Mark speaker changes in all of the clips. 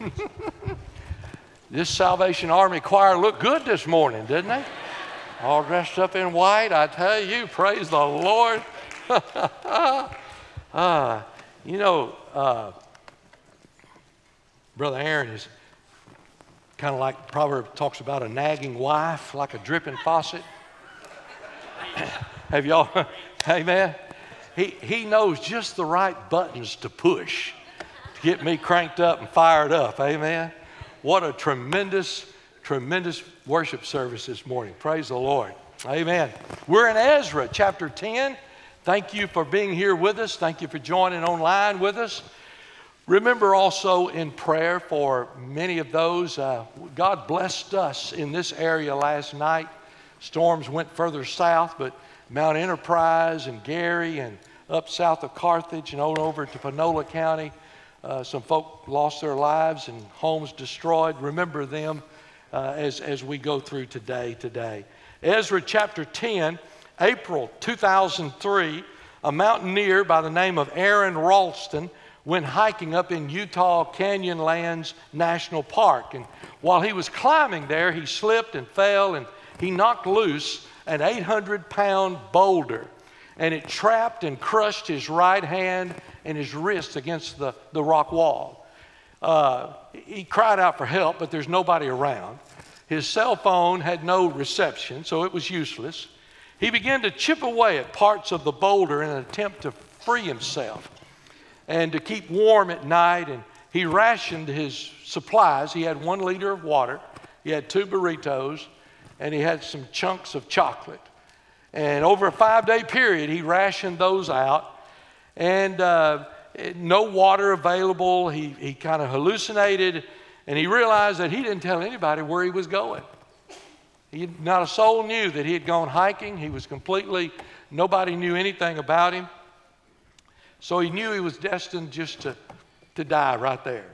Speaker 1: this Salvation Army choir looked good this morning, didn't they? All dressed up in white. I tell you, praise the Lord. uh, you know, uh, Brother Aaron is kind of like Proverbs talks about a nagging wife, like a dripping faucet. Have y'all, amen? He, he knows just the right buttons to push get me cranked up and fired up, amen? What a tremendous, tremendous worship service this morning. Praise the Lord. Amen. We're in Ezra chapter 10. Thank you for being here with us. Thank you for joining online with us. Remember also in prayer for many of those. Uh, God blessed us in this area last night. Storms went further south, but Mount Enterprise and Gary and up south of Carthage and on over to Panola County, uh, some folk lost their lives and homes destroyed. Remember them uh, as, as we go through today. Today, Ezra chapter 10, April 2003. A mountaineer by the name of Aron Ralston went hiking up in Utah Canyonlands National Park. And while he was climbing there, he slipped and fell and he knocked loose an 800 pound boulder. And it trapped and crushed his right hand and his wrist against the, the rock wall. Uh, he cried out for help, but there's nobody around. His cell phone had no reception, so it was useless. He began to chip away at parts of the boulder in an attempt to free himself and to keep warm at night. And he rationed his supplies. He had one liter of water, he had two burritos, and he had some chunks of chocolate. And over a five day period, he rationed those out. And uh, no water available. He, he kind of hallucinated and he realized that he didn't tell anybody where he was going. He, not a soul knew that he had gone hiking. He was completely, nobody knew anything about him. So he knew he was destined just to, to die right there.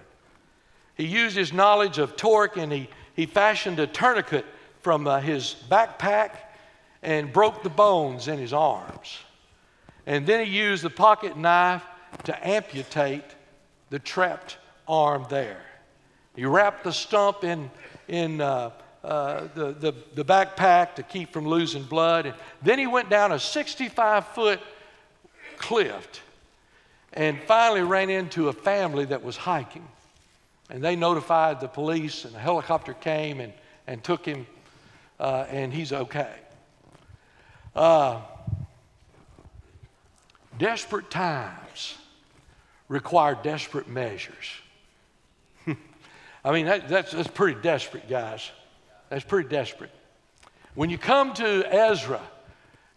Speaker 1: He used his knowledge of torque and he, he fashioned a tourniquet from uh, his backpack and broke the bones in his arms. And then he used the pocket knife to amputate the trapped arm there. He wrapped the stump in, in uh, uh, the, the, the backpack to keep from losing blood. And then he went down a 65 foot cliff and finally ran into a family that was hiking. And they notified the police, and a helicopter came and, and took him, uh, and he's okay. Uh, desperate times require desperate measures. I mean, that, that's, that's pretty desperate, guys. That's pretty desperate. When you come to Ezra,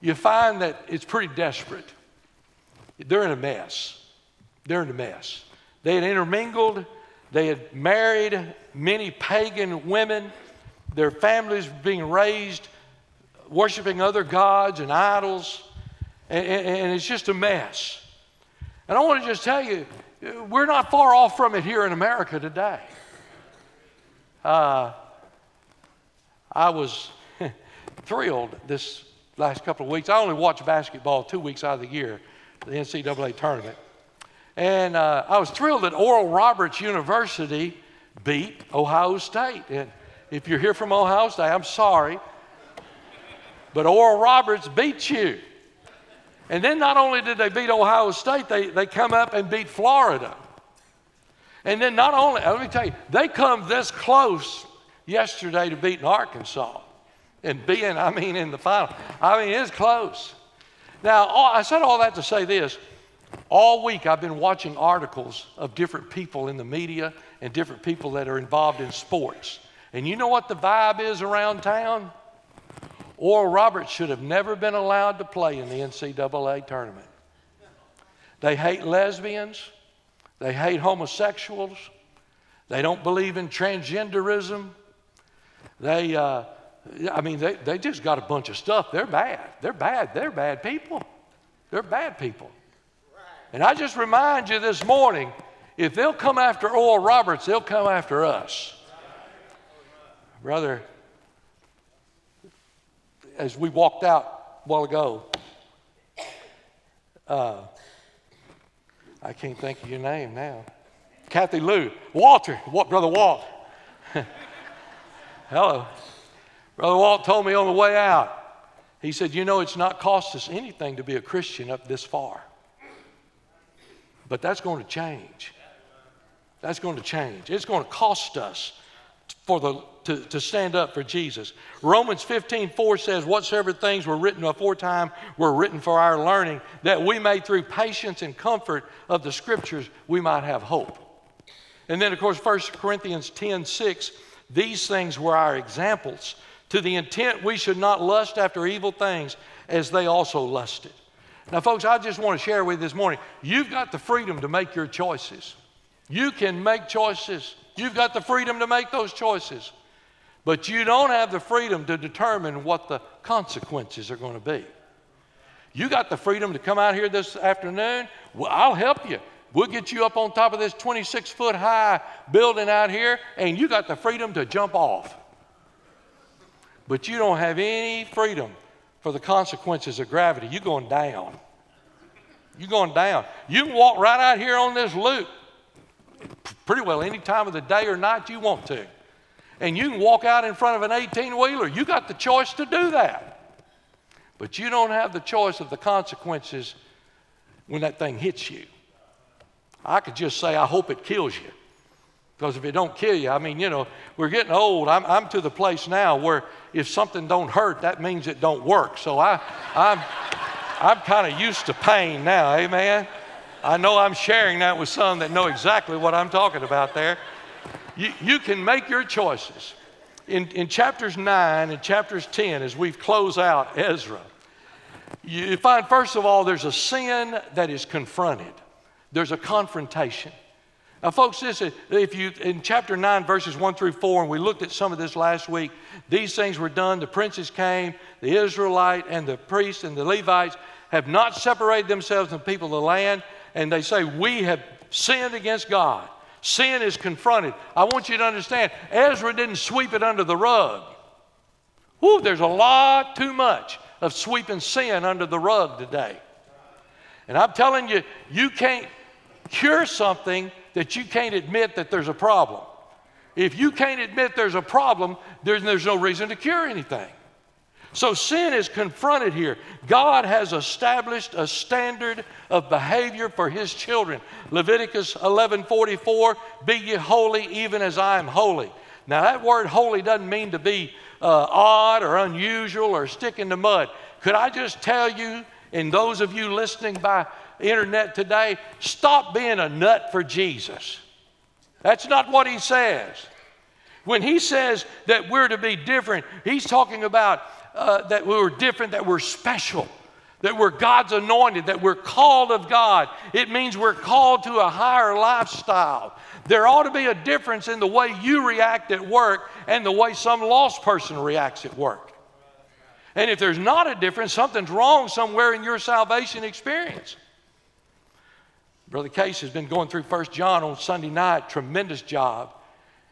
Speaker 1: you find that it's pretty desperate. They're in a mess. They're in a mess. They had intermingled, they had married many pagan women, their families were being raised worshiping other gods and idols, and, and, and it's just a mess. And I want to just tell you, we're not far off from it here in America today. Uh, I was thrilled this last couple of weeks. I only watch basketball two weeks out of the year, the NCAA tournament. And uh, I was thrilled that Oral Roberts University beat Ohio State. And if you're here from Ohio State, I'm sorry, but Oral Roberts beat you. And then not only did they beat Ohio State, they, they come up and beat Florida. And then not only, let me tell you, they come this close yesterday to beating Arkansas and being, I mean, in the final. I mean, it's close. Now, all, I said all that to say this. All week I've been watching articles of different people in the media and different people that are involved in sports. And you know what the vibe is around town? Oral Roberts should have never been allowed to play in the NCAA tournament. They hate lesbians. They hate homosexuals. They don't believe in transgenderism. They, uh, I mean, they, they just got a bunch of stuff. They're bad. They're bad. They're bad people. They're bad people. And I just remind you this morning if they'll come after Oral Roberts, they'll come after us. Brother, as we walked out a while ago, uh, I can't think of your name now. Kathy Lou, Walter, what, Brother Walt. Hello. Brother Walt told me on the way out, he said, You know, it's not cost us anything to be a Christian up this far. But that's going to change. That's going to change. It's going to cost us for the, to, to stand up for Jesus. Romans 15, 4 says, Whatsoever things were written aforetime were written for our learning, that we may, through patience and comfort of the scriptures, we might have hope. And then, of course, 1 Corinthians 10, 6, these things were our examples, to the intent we should not lust after evil things as they also lusted. Now, folks, I just want to share with you this morning you've got the freedom to make your choices. You can make choices. You've got the freedom to make those choices. But you don't have the freedom to determine what the consequences are going to be. You got the freedom to come out here this afternoon. Well, I'll help you. We'll get you up on top of this 26 foot high building out here, and you got the freedom to jump off. But you don't have any freedom for the consequences of gravity. You're going down. You're going down. You can walk right out here on this loop pretty well any time of the day or night you want to. And you can walk out in front of an 18 wheeler. You got the choice to do that. But you don't have the choice of the consequences when that thing hits you. I could just say, I hope it kills you. Because if it don't kill you, I mean, you know, we're getting old. I'm, I'm to the place now where if something don't hurt, that means it don't work. So I, I'm, I'm kind of used to pain now, amen? I know I'm sharing that with some that know exactly what I'm talking about there. You, you can make your choices. In, in chapters 9 and chapters 10, as we close out Ezra, you find, first of all, there's a sin that is confronted, there's a confrontation. Now, folks, this is, if you in chapter 9, verses 1 through 4, and we looked at some of this last week, these things were done. The princes came, the Israelite and the priests and the Levites have not separated themselves from the people of the land, and they say, We have sinned against God. Sin is confronted. I want you to understand, Ezra didn't sweep it under the rug. Whew, there's a lot too much of sweeping sin under the rug today. And I'm telling you, you can't cure something that you can't admit that there's a problem. If you can't admit there's a problem, there's, there's no reason to cure anything. So sin is confronted here. God has established a standard of behavior for his children. Leviticus 11:44, "Be ye holy even as I am holy." Now that word holy doesn't mean to be uh, odd or unusual or stick in the mud. Could I just tell you and those of you listening by internet today, stop being a nut for Jesus. That's not what he says. When he says that we're to be different, he's talking about uh, that we were different, that we're special, that we're God's anointed, that we're called of God. It means we're called to a higher lifestyle. There ought to be a difference in the way you react at work and the way some lost person reacts at work. And if there's not a difference, something's wrong somewhere in your salvation experience. Brother Case has been going through First John on Sunday night, tremendous job.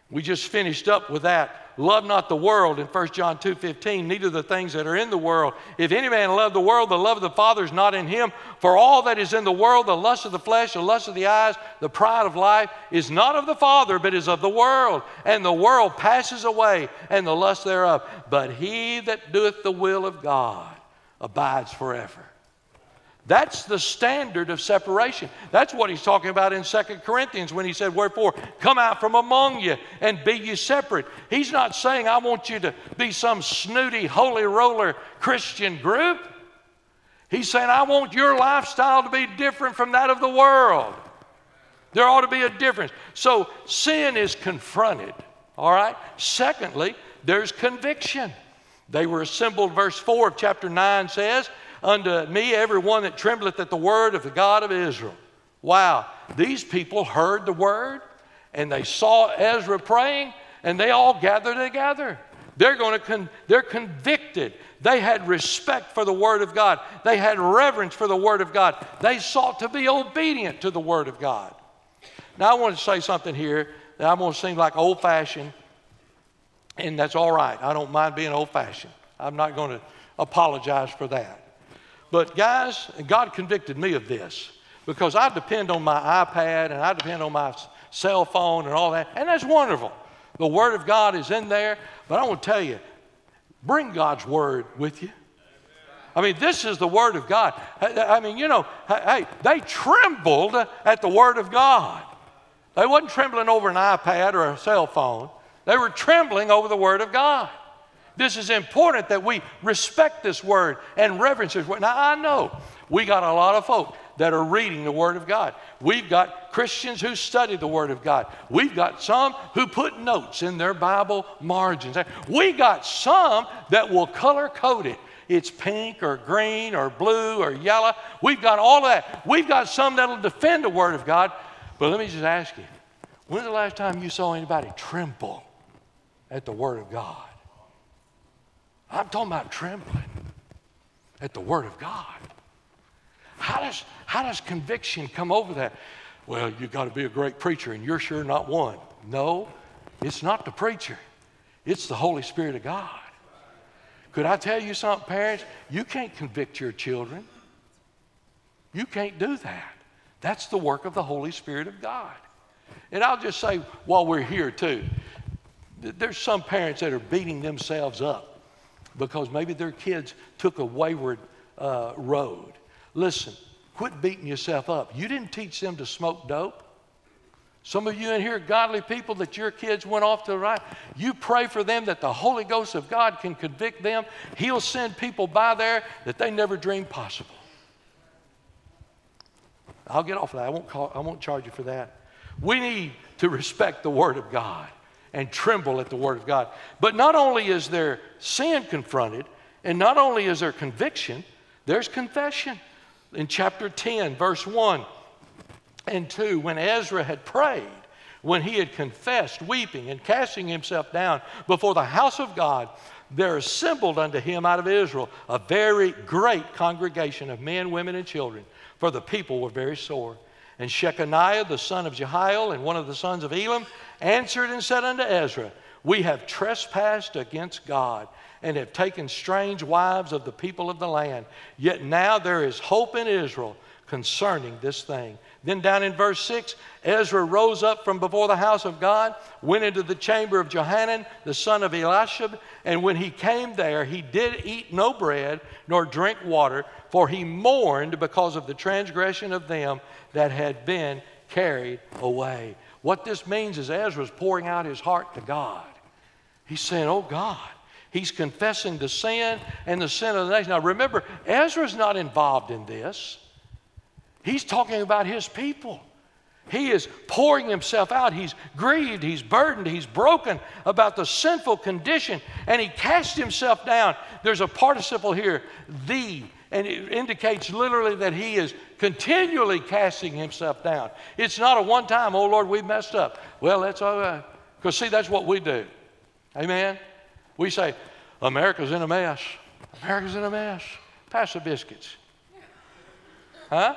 Speaker 1: We just finished up with that. Love not the world in 1 John 2:15, neither the things that are in the world. If any man love the world, the love of the Father is not in him. For all that is in the world, the lust of the flesh, the lust of the eyes, the pride of life, is not of the Father, but is of the world. And the world passes away, and the lust thereof. But he that doeth the will of God abides forever. That's the standard of separation. That's what he's talking about in Second Corinthians when he said, Wherefore, come out from among you and be ye separate. He's not saying, I want you to be some snooty, holy roller Christian group. He's saying, I want your lifestyle to be different from that of the world. There ought to be a difference. So sin is confronted, all right? Secondly, there's conviction. They were assembled, verse 4 of chapter 9 says, unto me every one that trembleth at the word of the God of Israel. Wow, these people heard the word and they saw Ezra praying and they all gathered together. They're going to con- they're convicted. They had respect for the word of God. They had reverence for the word of God. They sought to be obedient to the word of God. Now I want to say something here that I'm going to seem like old fashioned, and that's all right. I don't mind being old fashioned. I'm not going to apologize for that. But guys, God convicted me of this because I depend on my iPad and I depend on my, cell phone and all that. And that's wonderful. The Word of God is in there. But I want to tell you, bring God's Word with you. I mean, this is the Word of God. I mean, you know, hey, they trembled at the Word of God. They wasn't trembling over an iPad or a cell phone. They were trembling over the Word of God. This is important that we respect this Word and reverence this Word. Now, I know we got a lot of folk that are reading the Word of God. We've got Christians who study the Word of God. We've got some who put notes in their Bible margins. We got some that will color code it. It's pink or green or blue or yellow. We've got all that. We've got some that'll defend the Word of God. But let me just ask you when's the last time you saw anybody tremble at the Word of God? I'm talking about trembling at the Word of God. How does, how does conviction come over that? Well, you've got to be a great preacher, and you're sure not one. No, it's not the preacher, it's the Holy Spirit of God. Could I tell you something, parents? You can't convict your children. You can't do that. That's the work of the Holy Spirit of God. And I'll just say while we're here, too, there's some parents that are beating themselves up because maybe their kids took a wayward uh, road. Listen, quit beating yourself up. You didn't teach them to smoke dope. Some of you in here, godly people, that your kids went off to the right, you pray for them that the Holy Ghost of God can convict them. He'll send people by there that they never dreamed possible. I'll get off of that. I won't, call, I won't charge you for that. We need to respect the Word of God and tremble at the Word of God. But not only is there sin confronted, and not only is there conviction, there's confession in chapter 10, verse 1 and 2, when Ezra had prayed, when he had confessed, weeping and casting himself down before the house of God, there assembled unto him out of Israel a very great congregation of men, women, and children, for the people were very sore. And Shechaniah, the son of Jehiel, and one of the sons of Elam, answered and said unto Ezra, We have trespassed against God and have taken strange wives of the people of the land. Yet now there is hope in Israel concerning this thing. Then down in verse 6, Ezra rose up from before the house of God, went into the chamber of Johanan, the son of Eliashib, and when he came there, he did eat no bread nor drink water, for he mourned because of the transgression of them that had been carried away. What this means is Ezra's pouring out his heart to God. He's saying, Oh God, He's confessing the sin and the sin of the nation. Now remember, Ezra's not involved in this. He's talking about his people. He is pouring himself out. He's grieved, he's burdened, he's broken about the sinful condition, and he cast himself down. There's a participle here, the, and it indicates literally that he is continually casting himself down. It's not a one time, oh Lord, we messed up. Well, that's all right. Because, see, that's what we do. Amen? We say, America's in a mess. America's in a mess. Pass the biscuits. Huh?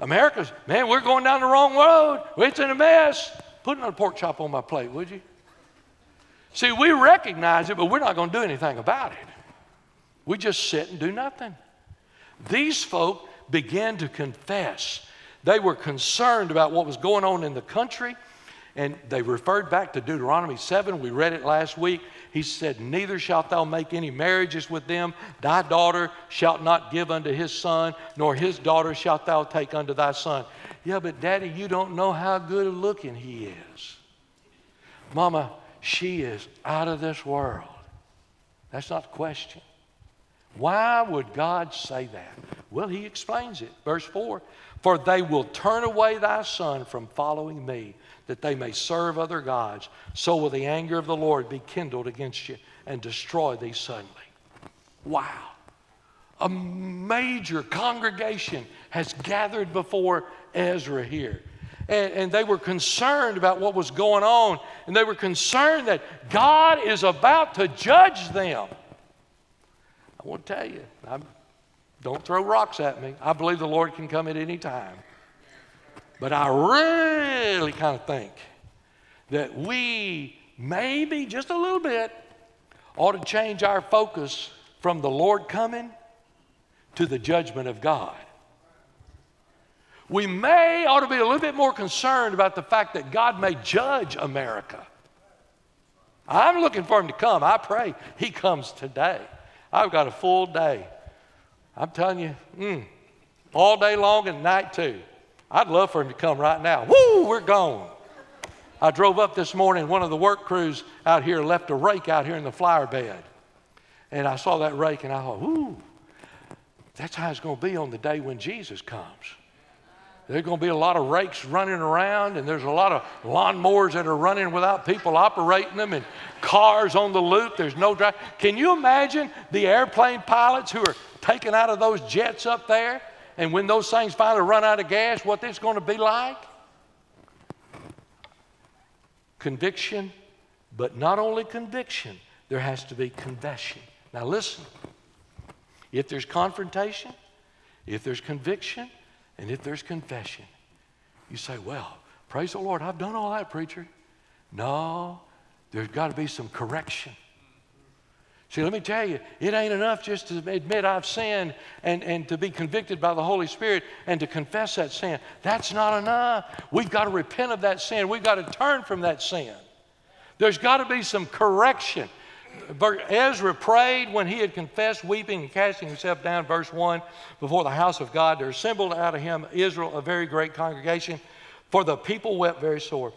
Speaker 1: America's, man, we're going down the wrong road. It's in a mess. Put another pork chop on my plate, would you? See, we recognize it, but we're not going to do anything about it. We just sit and do nothing. These folk began to confess. They were concerned about what was going on in the country, and they referred back to Deuteronomy 7. We read it last week. He said, Neither shalt thou make any marriages with them. Thy daughter shalt not give unto his son, nor his daughter shalt thou take unto thy son. Yeah, but daddy, you don't know how good looking he is. Mama, she is out of this world. That's not the question. Why would God say that? Well, he explains it. Verse 4 For they will turn away thy son from following me that they may serve other gods. So will the anger of the Lord be kindled against you and destroy thee suddenly. Wow. A major congregation has gathered before Ezra here. And, and, they were concerned about what was going on. And they were concerned that God is about to judge them. I want to tell you, I'm, don't throw rocks at me. I believe the Lord can come at any time. But I really kind of think that we, maybe just a little bit, ought to change our focus from the Lord coming to the judgment of God. we may ought to be a little bit more concerned about the fact that God may judge America. I'm looking for him to come. I pray he comes today. I've got a full day. I'm telling you, mm, all day long and night too. I'd love for him to come right now. Woo, we're gone. I drove up this morning. One of the work crews out here left a rake out here in the flower bed. And I saw that rake and I thought, whoo, that's how it's going to be on the day when Jesus comes. There's going to be a lot of rakes running around, and there's a lot of lawnmowers that are running without people operating them, and cars on the loop. There's no drive. Can you imagine the airplane pilots who are taken out of those jets up there? And when those things finally run out of gas, what it's going to be like? Conviction, but not only conviction, there has to be confession. Now, listen if there's confrontation, if there's conviction, and if there's confession, you say, Well, praise the Lord, I've done all that, preacher. No, there's got to be some correction. See, let me tell you, it ain't enough just to admit I've sinned and, and to be convicted by the Holy Spirit and to confess that sin. That's not enough. We've got to repent of that sin. We've got to turn from that sin. There's got to be some correction. Ezra prayed when he had confessed, weeping and casting himself down, verse 1, before the house of God. There assembled out of him Israel a very great congregation, for the people wept very sore.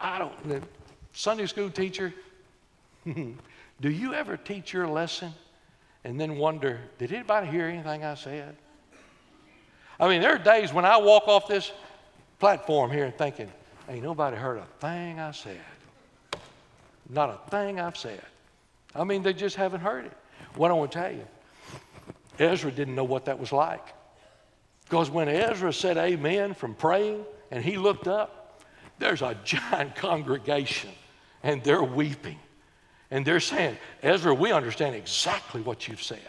Speaker 1: I don't, Sunday school teacher, do you ever teach your lesson and then wonder, did anybody hear anything I said? I mean, there are days when I walk off this platform here thinking, ain't nobody heard a thing I said. Not a thing I've said. I mean, they just haven't heard it. What I want to tell you, Ezra didn't know what that was like. Because when Ezra said amen from praying and he looked up, there's a giant congregation and they're weeping. And they're saying, Ezra, we understand exactly what you've said.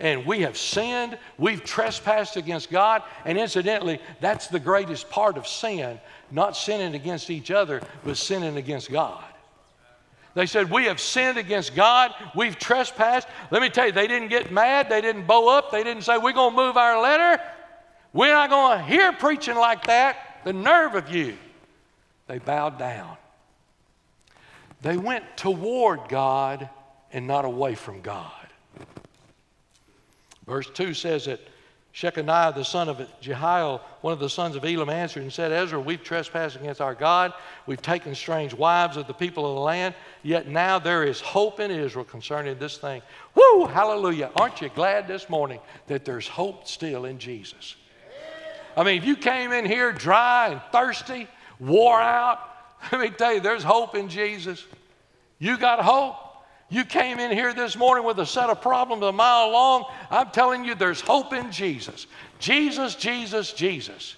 Speaker 1: And we have sinned, we've trespassed against God. And incidentally, that's the greatest part of sin, not sinning against each other, but sinning against God. They said, We have sinned against God. We've trespassed. Let me tell you, they didn't get mad. They didn't bow up. They didn't say, We're going to move our letter. We're not going to hear preaching like that. The nerve of you. They bowed down. They went toward God and not away from God. Verse 2 says that Shechaniah, the son of Jehiel, one of the sons of Elam, answered and said, Ezra, we've trespassed against our God. We've taken strange wives of the people of the land. Yet now there is hope in Israel concerning this thing. Woo, hallelujah. Aren't you glad this morning that there's hope still in Jesus? I mean, if you came in here dry and thirsty, wore out, let me tell you, there's hope in Jesus. You got hope. You came in here this morning with a set of problems a mile long. I'm telling you, there's hope in Jesus. Jesus, Jesus, Jesus.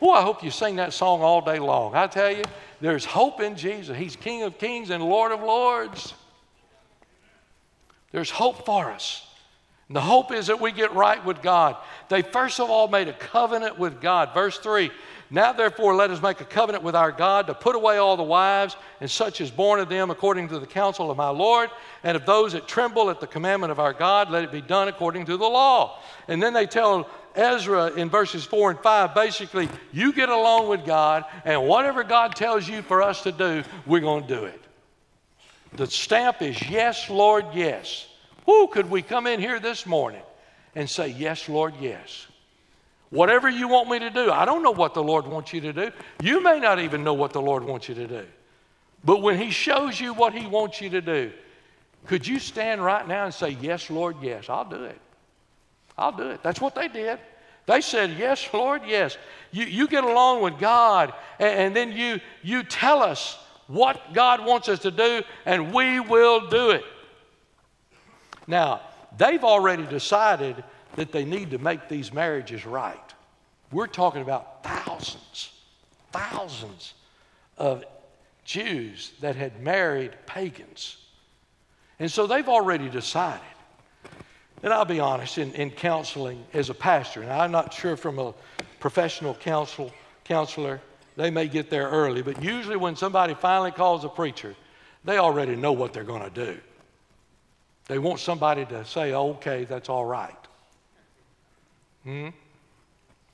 Speaker 1: Oh, I hope you sing that song all day long. I tell you, there's hope in Jesus. He's King of kings and Lord of lords. There's hope for us. And the hope is that we get right with God. They first of all made a covenant with God. Verse 3 now, therefore, let us make a covenant with our God to put away all the wives and such as born of them according to the counsel of my Lord, and of those that tremble at the commandment of our God, let it be done according to the law. And then they tell Ezra in verses 4 and 5 basically, you get along with God, and whatever God tells you for us to do, we're going to do it. The stamp is yes, Lord, yes. Who could we come in here this morning and say, Yes, Lord, yes? Whatever you want me to do, I don't know what the Lord wants you to do. You may not even know what the Lord wants you to do. But when He shows you what He wants you to do, could you stand right now and say, Yes, Lord, yes, I'll do it? I'll do it. That's what they did. They said, Yes, Lord, yes. You, you get along with God, and, and then you, you tell us what God wants us to do, and we will do it. Now, they've already decided that they need to make these marriages right. We're talking about thousands, thousands of Jews that had married pagans. And so they've already decided. And I'll be honest, in, in counseling as a pastor, and I'm not sure from a professional counsel, counselor, they may get there early, but usually when somebody finally calls a preacher, they already know what they're going to do. They want somebody to say, okay, that's all right. Hmm?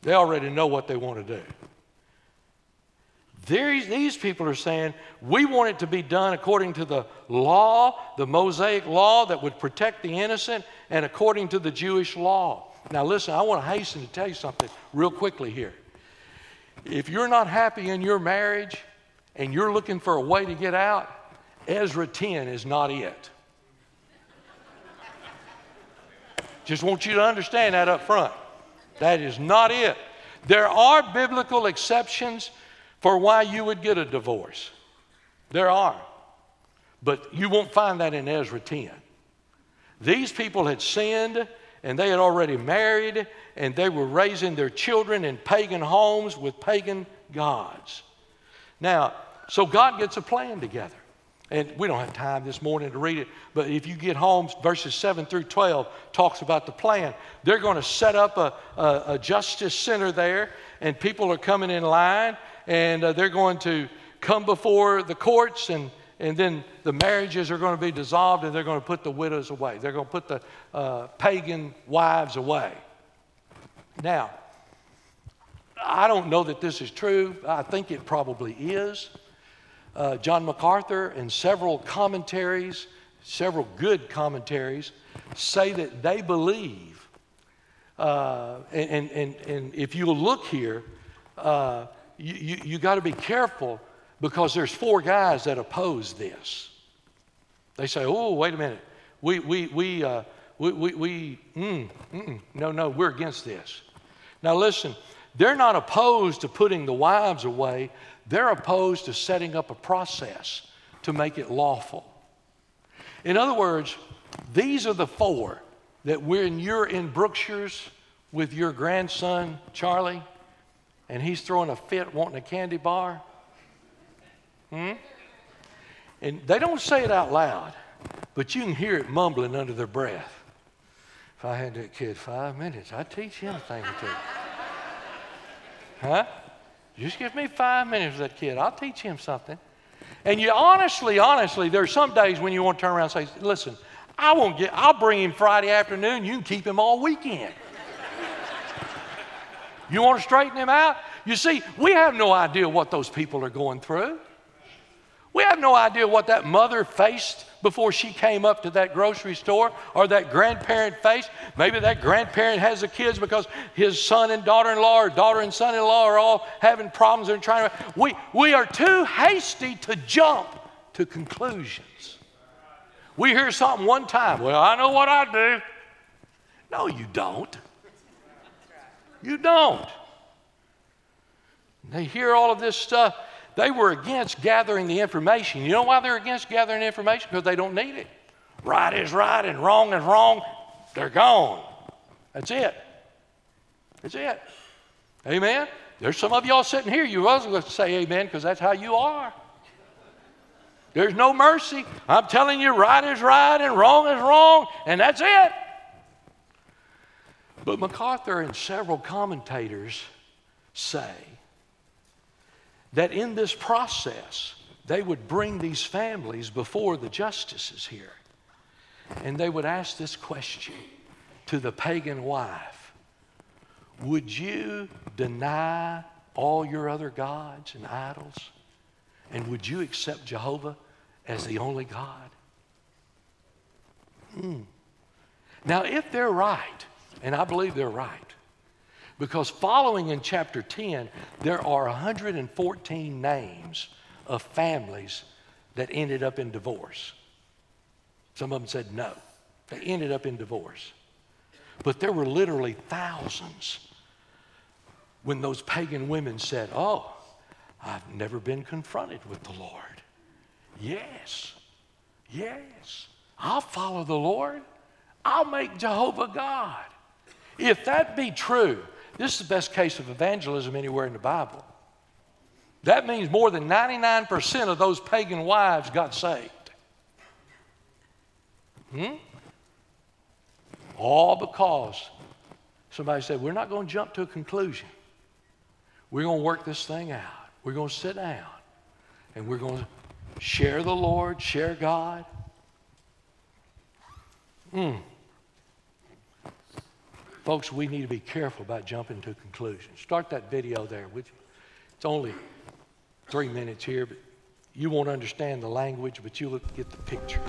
Speaker 1: They already know what they want to do. these people are saying, we want it to be done according to the law, the Mosaic law that would protect the innocent, and according to the Jewish law. Now, listen, I want to hasten to tell you something real quickly here. If you're not happy in your marriage and you're looking for a way to get out, Ezra 10 is not it. Just want you to understand that up front. That is not it. There are biblical exceptions for why you would get a divorce. There are. But you won't find that in Ezra 10. These people had sinned and they had already married and they were raising their children in pagan homes with pagan gods. Now, so God gets a plan together. And we don't have time this morning to read it, but if you get home, verses 7 through 12 talks about the plan. They're going to set up a, a, a justice center there, and people are coming in line, and uh, they're going to come before the courts, and, and then the marriages are going to be dissolved, and they're going to put the widows away. They're going to put the uh, pagan wives away. Now, I don't know that this is true. I think it probably is uh, John MacArthur and several commentaries, several good commentaries, say that they believe, uh, and, and, and if you look here, uh, you, you, you got to be careful because there's four guys that oppose this. They say, oh, wait a minute. We, we, we, uh, we, we, we mm, no, no, we're against this. Now listen, they're not opposed to putting the wives away. They're opposed to setting up a process to make it lawful. In other words, these are the four that when you're in Brookshire's with your grandson, Charlie, and he's throwing a fit wanting a candy bar. Hmm? And they don't say it out loud, but you can hear it mumbling under their breath. If I had that kid five minutes, I'd teach him a thing or two. Huh? Just give me five minutes with that kid. I'll teach him something. And you honestly, honestly, there's some days when you want to turn around and say, listen, I won't get, I'll bring him Friday afternoon. You can keep him all weekend. you want to straighten him out? You see, we have no idea what those people are going through. We have no idea what that mother faced before she came up to that grocery store or that grandparent faced. Maybe that grandparent has the kids because his son and daughter in law or daughter and son in law are all having problems and trying to. We, we are too hasty to jump to conclusions. We hear something one time, well, I know what I do. No, you don't. You don't. They hear all of this stuff they were against gathering the information. You know why they're against gathering information? Because they don't need it. Right is right and wrong is wrong. They're gone. That's it. That's it. Amen. There's some of y'all sitting here. You wasn't going to say amen because that's how you are. There's no mercy. I'm telling you, right is right and wrong is wrong, and that's it. But MacArthur and several commentators say that in this process, they would bring these families before the justices here. And they would ask this question to the pagan wife Would you deny all your other gods and idols? And would you accept Jehovah as the only God? Hmm. Now, if they're right, and I believe they're right, because following in chapter 10, there are 114 names of families that ended up in divorce. Some of them said no, they ended up in divorce. But there were literally thousands when those pagan women said, Oh, I've never been confronted with the Lord. Yes, yes, I'll follow the Lord. I'll make Jehovah God. If that be true, this is the best case of evangelism anywhere in the Bible. That means more than 99% of those pagan wives got saved. Hmm? All because somebody said, We're not going to jump to a conclusion. We're going to work this thing out. We're going to sit down and we're going to share the Lord, share God. Hmm. Folks, we need to be careful about jumping to conclusions. Start that video there, would you? It's only three minutes here, but you won't understand the language, but you'll get the picture.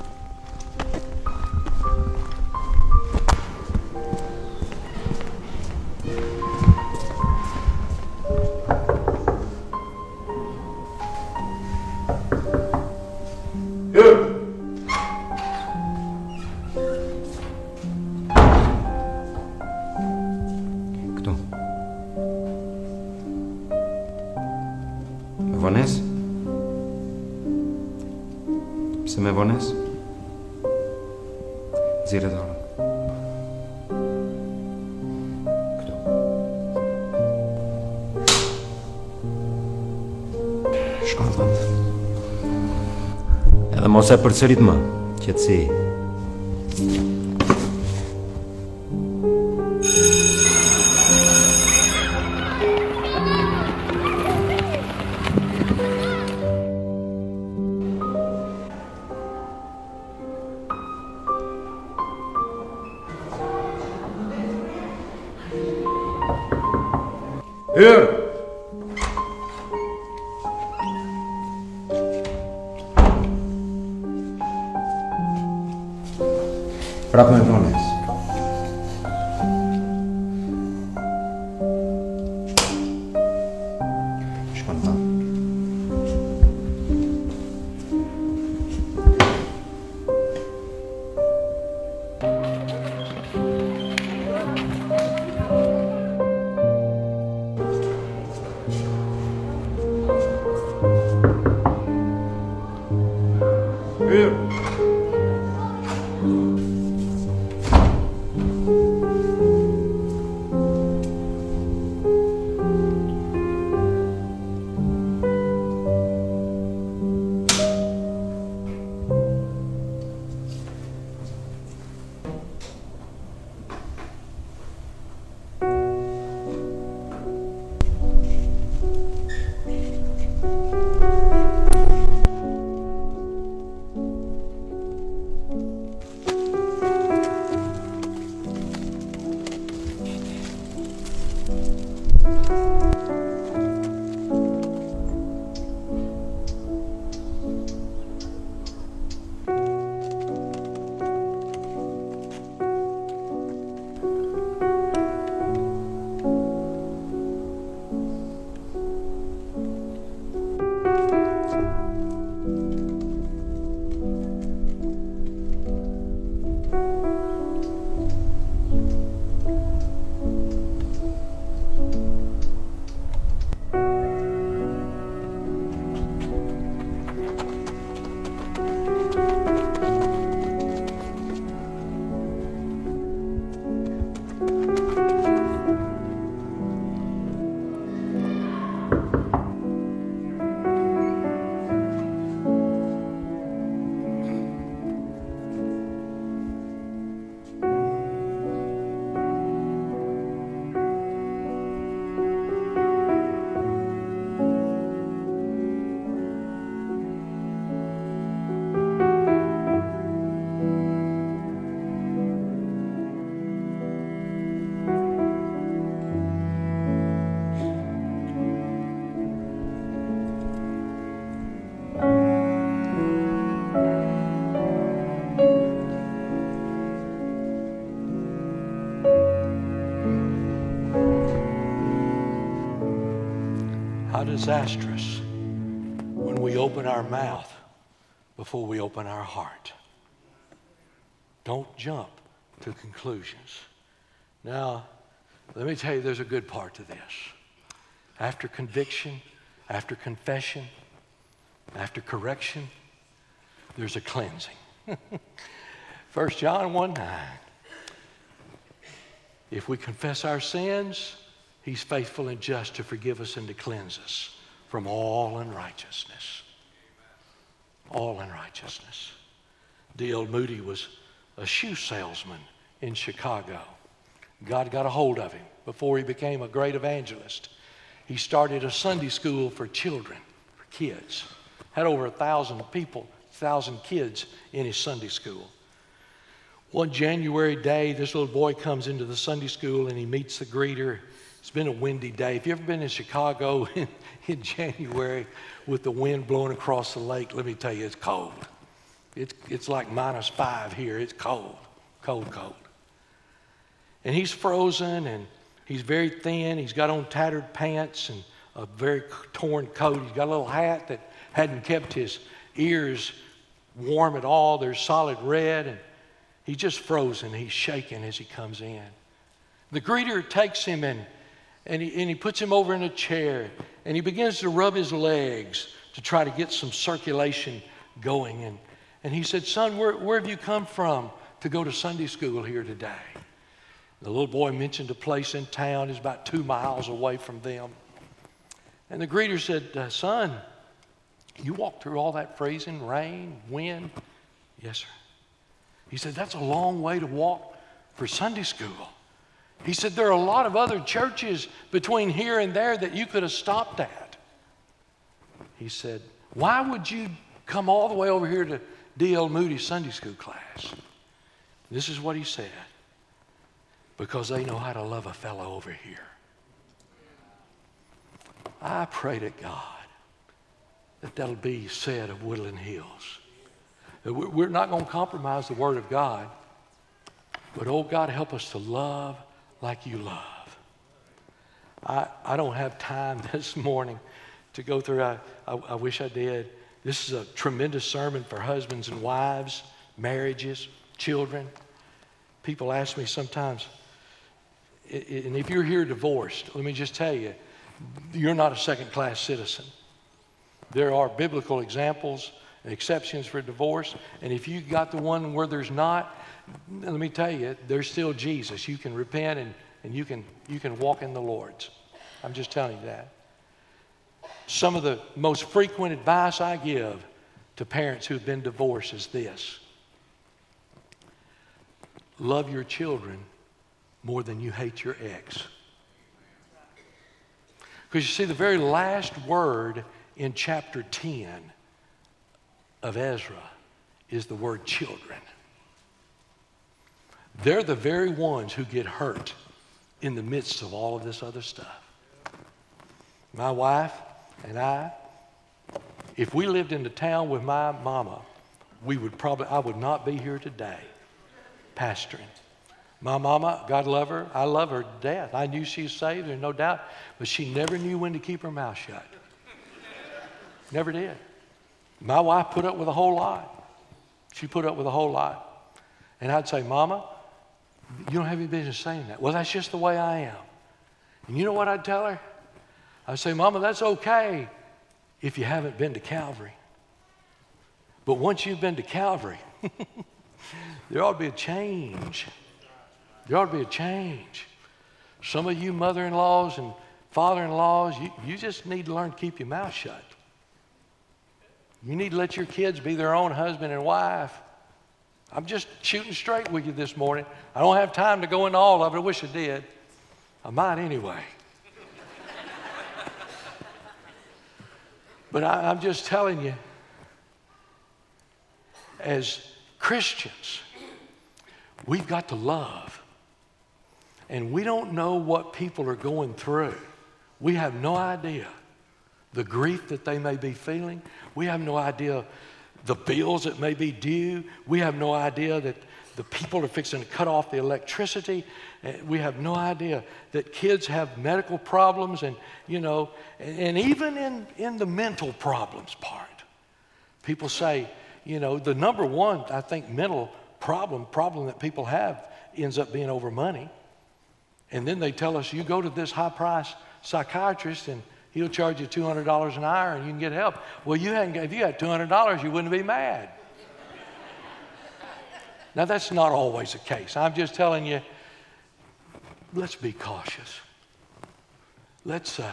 Speaker 2: Mos e përcërit më, qëtësi. Hyrë! Prap me
Speaker 1: disastrous when we open our mouth before we open our heart. Don't jump to conclusions. Now, let me tell you, there's a good part to this. After conviction, after confession, after correction, there's a cleansing. 1 John 1 9. If we confess our sins, He's faithful and just to forgive us and to cleanse us from all unrighteousness. All unrighteousness. D.L. Moody was a shoe salesman in Chicago. God got a hold of him before he became a great evangelist. He started a Sunday school for children, for kids. Had over a thousand people, a thousand kids in his Sunday school. One January day, this little boy comes into the Sunday school and he meets the greeter. It's been a windy day. If you've ever been in Chicago in, in January with the wind blowing across the lake, let me tell you, it's cold. It's, it's like minus five here. It's cold, cold, cold. And he's frozen and he's very thin. He's got on tattered pants and a very torn coat. He's got a little hat that hadn't kept his ears warm at all. They're solid red. And He's just frozen. He's shaking as he comes in. The greeter takes him and, and, he, and he puts him over in a chair and he begins to rub his legs to try to get some circulation going. And, and he said, Son, where, where have you come from to go to Sunday school here today? The little boy mentioned a place in town. It's about two miles away from them. And the greeter said, uh, Son, you walked through all that freezing, rain, wind? Yes, sir. He said, That's a long way to walk for Sunday school. He said, There are a lot of other churches between here and there that you could have stopped at. He said, Why would you come all the way over here to D.L. Moody's Sunday school class? This is what he said because they know how to love a fellow over here. I pray to God that that'll be said of Woodland Hills. We're not going to compromise the Word of God, but oh God, help us to love like you love. I, I don't have time this morning to go through, I, I, I wish I did. This is a tremendous sermon for husbands and wives, marriages, children. People ask me sometimes, and if you're here divorced, let me just tell you, you're not a second class citizen. There are biblical examples exceptions for divorce. And if you got the one where there's not, let me tell you, there's still Jesus. You can repent and, and you, can, you can walk in the Lord's. I'm just telling you that. Some of the most frequent advice I give to parents who've been divorced is this love your children more than you hate your ex. Because you see, the very last word in chapter 10 of Ezra is the word children. They're the very ones who get hurt in the midst of all of this other stuff. My wife and I, if we lived in the town with my mama, we would probably, I would not be here today pastoring. My mama, God love her, I love her to death. I knew she was saved, there's no doubt, but she never knew when to keep her mouth shut. Never did. My wife put up with a whole lot. She put up with a whole lot. And I'd say, Mama, you don't have any business saying that. Well, that's just the way I am. And you know what I'd tell her? I'd say, Mama, that's okay if you haven't been to Calvary. But once you've been to Calvary, there ought to be a change. There ought to be a change. Some of you mother in laws and father in laws, you, you just need to learn to keep your mouth shut. You need to let your kids be their own husband and wife. I'm just shooting straight with you this morning. I don't have time to go into all of it. I wish I did. I might anyway. but I, I'm just telling you, as Christians, we've got to love. And we don't know what people are going through. We have no idea the grief that they may be feeling. We have no idea the bills that may be due. We have no idea that the people are fixing to cut off the electricity. Eh, we have no idea that kids have medical problems and, you know, and even in, in the mental problems part. People say, you know, the number one, I think, mental problem, problem that people have ends up being over money. And then they tell us, you go to this high price psychiatrist and He'll charge you $200 an hour and you can get help. Well, you hadn't, if you had $200, you wouldn't be mad. now, that's not always the case. I'm just telling you, let's be cautious. Let's, uh,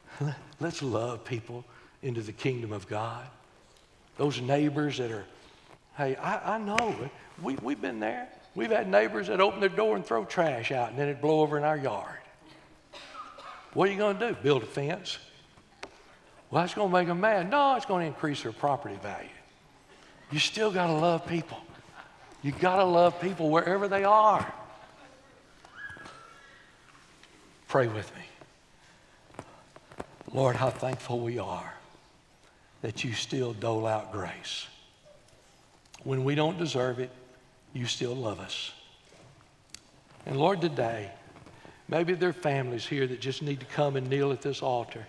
Speaker 1: let's love people into the kingdom of God. Those neighbors that are, hey, I, I know, we, we've been there. We've had neighbors that open their door and throw trash out and then it blow over in our yard. What are you going to do? Build a fence? Well, that's going to make them mad. No, it's going to increase their property value. You still got to love people. You got to love people wherever they are. Pray with me. Lord, how thankful we are that you still dole out grace. When we don't deserve it, you still love us. And Lord, today, maybe there are families here that just need to come and kneel at this altar.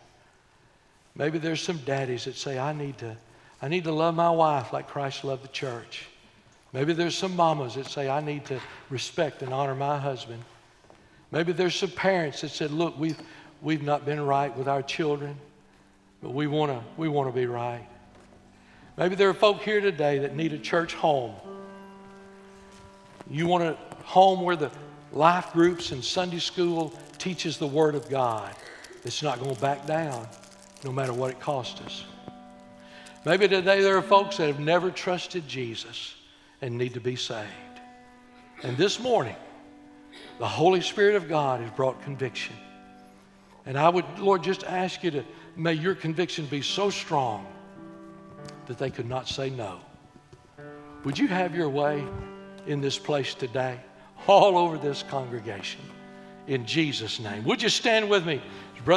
Speaker 1: Maybe there's some daddies that say, I need to, I need to love my wife like Christ loved the church. Maybe there's some mamas that say, I need to respect and honor my husband. Maybe there's some parents that said, Look, we've, we've not been right with our children, but we want to we wanna be right. Maybe there are folk here today that need a church home. You want a home where the life groups and Sunday school teaches the Word of God. It's not going to back down no matter what it costs us. Maybe today there are folks that have never trusted Jesus and need to be saved. And this morning, the Holy Spirit of God has brought conviction. And I would, Lord, just ask you to, may your conviction be so strong that they could not say no. Would you have your way in this place today, all over this congregation, in Jesus' name? Would you stand with me